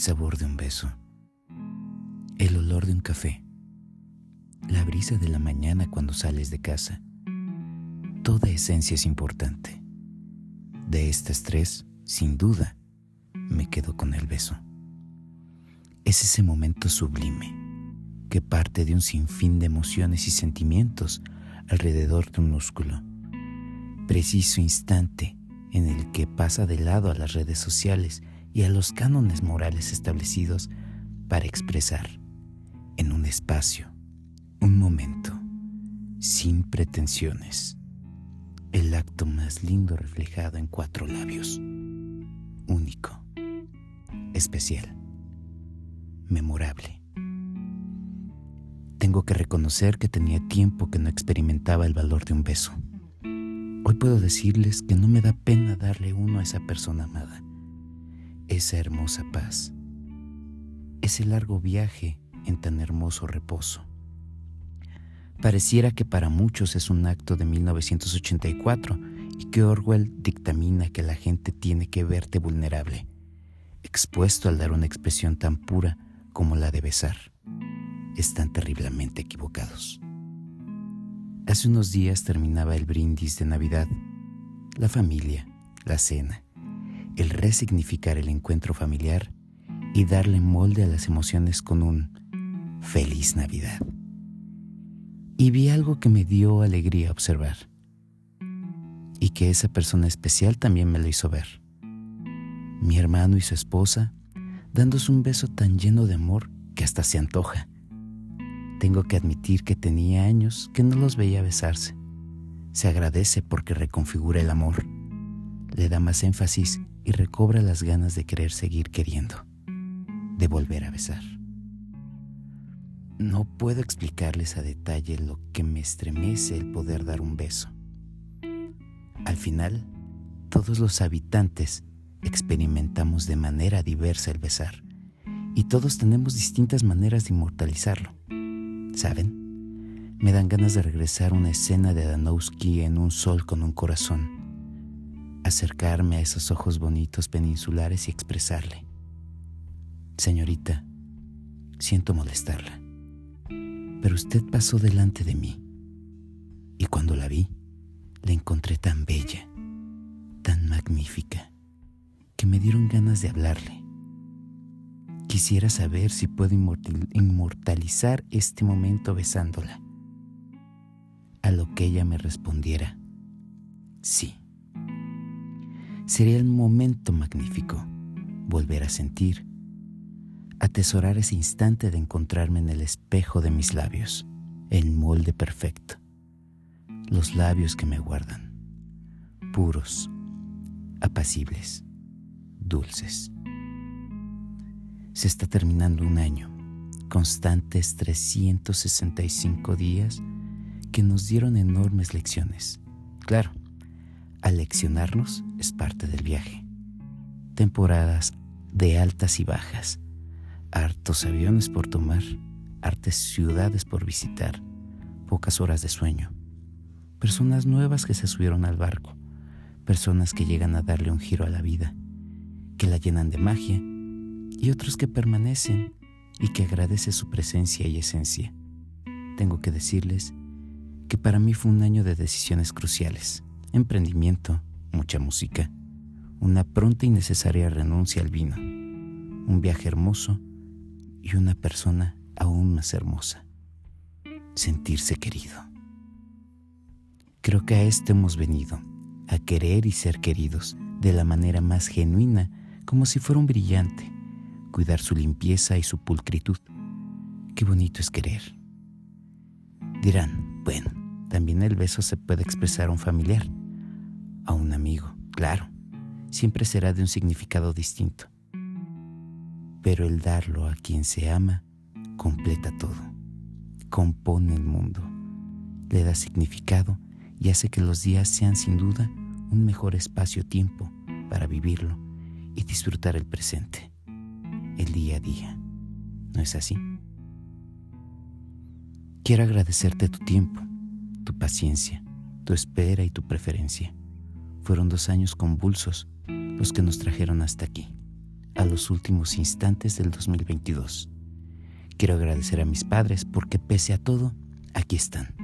sabor de un beso, el olor de un café, la brisa de la mañana cuando sales de casa. Toda esencia es importante. De estas tres, sin duda, me quedo con el beso. Es ese momento sublime que parte de un sinfín de emociones y sentimientos alrededor de un músculo. Preciso instante en el que pasa de lado a las redes sociales y a los cánones morales establecidos para expresar en un espacio, un momento, sin pretensiones, el acto más lindo reflejado en cuatro labios, único, especial, memorable. Tengo que reconocer que tenía tiempo que no experimentaba el valor de un beso. Hoy puedo decirles que no me da pena darle uno a esa persona amada esa hermosa paz, ese largo viaje en tan hermoso reposo. Pareciera que para muchos es un acto de 1984 y que Orwell dictamina que la gente tiene que verte vulnerable, expuesto al dar una expresión tan pura como la de besar. Están terriblemente equivocados. Hace unos días terminaba el brindis de Navidad, la familia, la cena el resignificar el encuentro familiar y darle molde a las emociones con un feliz Navidad. Y vi algo que me dio alegría observar y que esa persona especial también me lo hizo ver. Mi hermano y su esposa dándose un beso tan lleno de amor que hasta se antoja. Tengo que admitir que tenía años que no los veía besarse. Se agradece porque reconfigura el amor, le da más énfasis y recobra las ganas de querer seguir queriendo, de volver a besar. No puedo explicarles a detalle lo que me estremece el poder dar un beso. Al final, todos los habitantes experimentamos de manera diversa el besar y todos tenemos distintas maneras de inmortalizarlo. ¿Saben? Me dan ganas de regresar a una escena de Danowski en Un sol con un corazón acercarme a esos ojos bonitos peninsulares y expresarle, Señorita, siento molestarla, pero usted pasó delante de mí y cuando la vi, la encontré tan bella, tan magnífica, que me dieron ganas de hablarle. Quisiera saber si puedo inmortalizar este momento besándola. A lo que ella me respondiera, sí. Sería el momento magnífico volver a sentir, atesorar ese instante de encontrarme en el espejo de mis labios, el molde perfecto, los labios que me guardan, puros, apacibles, dulces. Se está terminando un año, constantes 365 días que nos dieron enormes lecciones. Claro, Aleccionarnos es parte del viaje. Temporadas de altas y bajas, hartos aviones por tomar, hartas ciudades por visitar, pocas horas de sueño, personas nuevas que se subieron al barco, personas que llegan a darle un giro a la vida, que la llenan de magia, y otros que permanecen y que agradece su presencia y esencia. Tengo que decirles que para mí fue un año de decisiones cruciales emprendimiento, mucha música, una pronta y necesaria renuncia al vino, un viaje hermoso y una persona aún más hermosa, sentirse querido. Creo que a esto hemos venido, a querer y ser queridos de la manera más genuina, como si fuera un brillante, cuidar su limpieza y su pulcritud. Qué bonito es querer. Dirán, bueno, también el beso se puede expresar a un familiar a un amigo, claro, siempre será de un significado distinto. Pero el darlo a quien se ama completa todo, compone el mundo, le da significado y hace que los días sean sin duda un mejor espacio-tiempo para vivirlo y disfrutar el presente, el día a día. ¿No es así? Quiero agradecerte tu tiempo, tu paciencia, tu espera y tu preferencia. Fueron dos años convulsos los que nos trajeron hasta aquí. a los últimos instantes del 2022. Quiero agradecer a mis padres porque pese a todo, aquí están.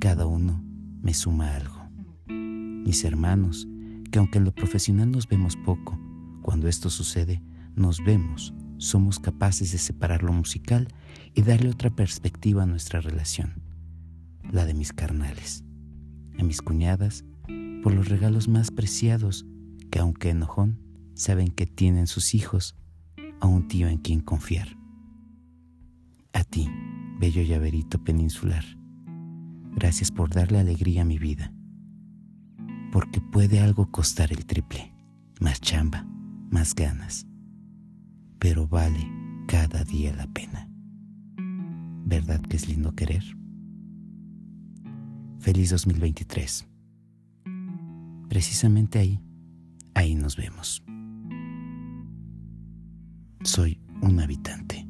Cada uno me suma algo. Mis hermanos, que aunque en lo profesional nos vemos poco, cuando esto sucede, nos vemos, somos capaces de separar lo musical y darle otra perspectiva a nuestra relación, la de mis carnales, a mis cuñadas, por los regalos más preciados que aunque enojón, saben que tienen sus hijos a un tío en quien confiar. A ti, bello llaverito peninsular, gracias por darle alegría a mi vida, porque puede algo costar el triple, más chamba, más ganas, pero vale cada día la pena. ¿Verdad que es lindo querer? Feliz 2023. Precisamente ahí, ahí nos vemos. Soy un habitante.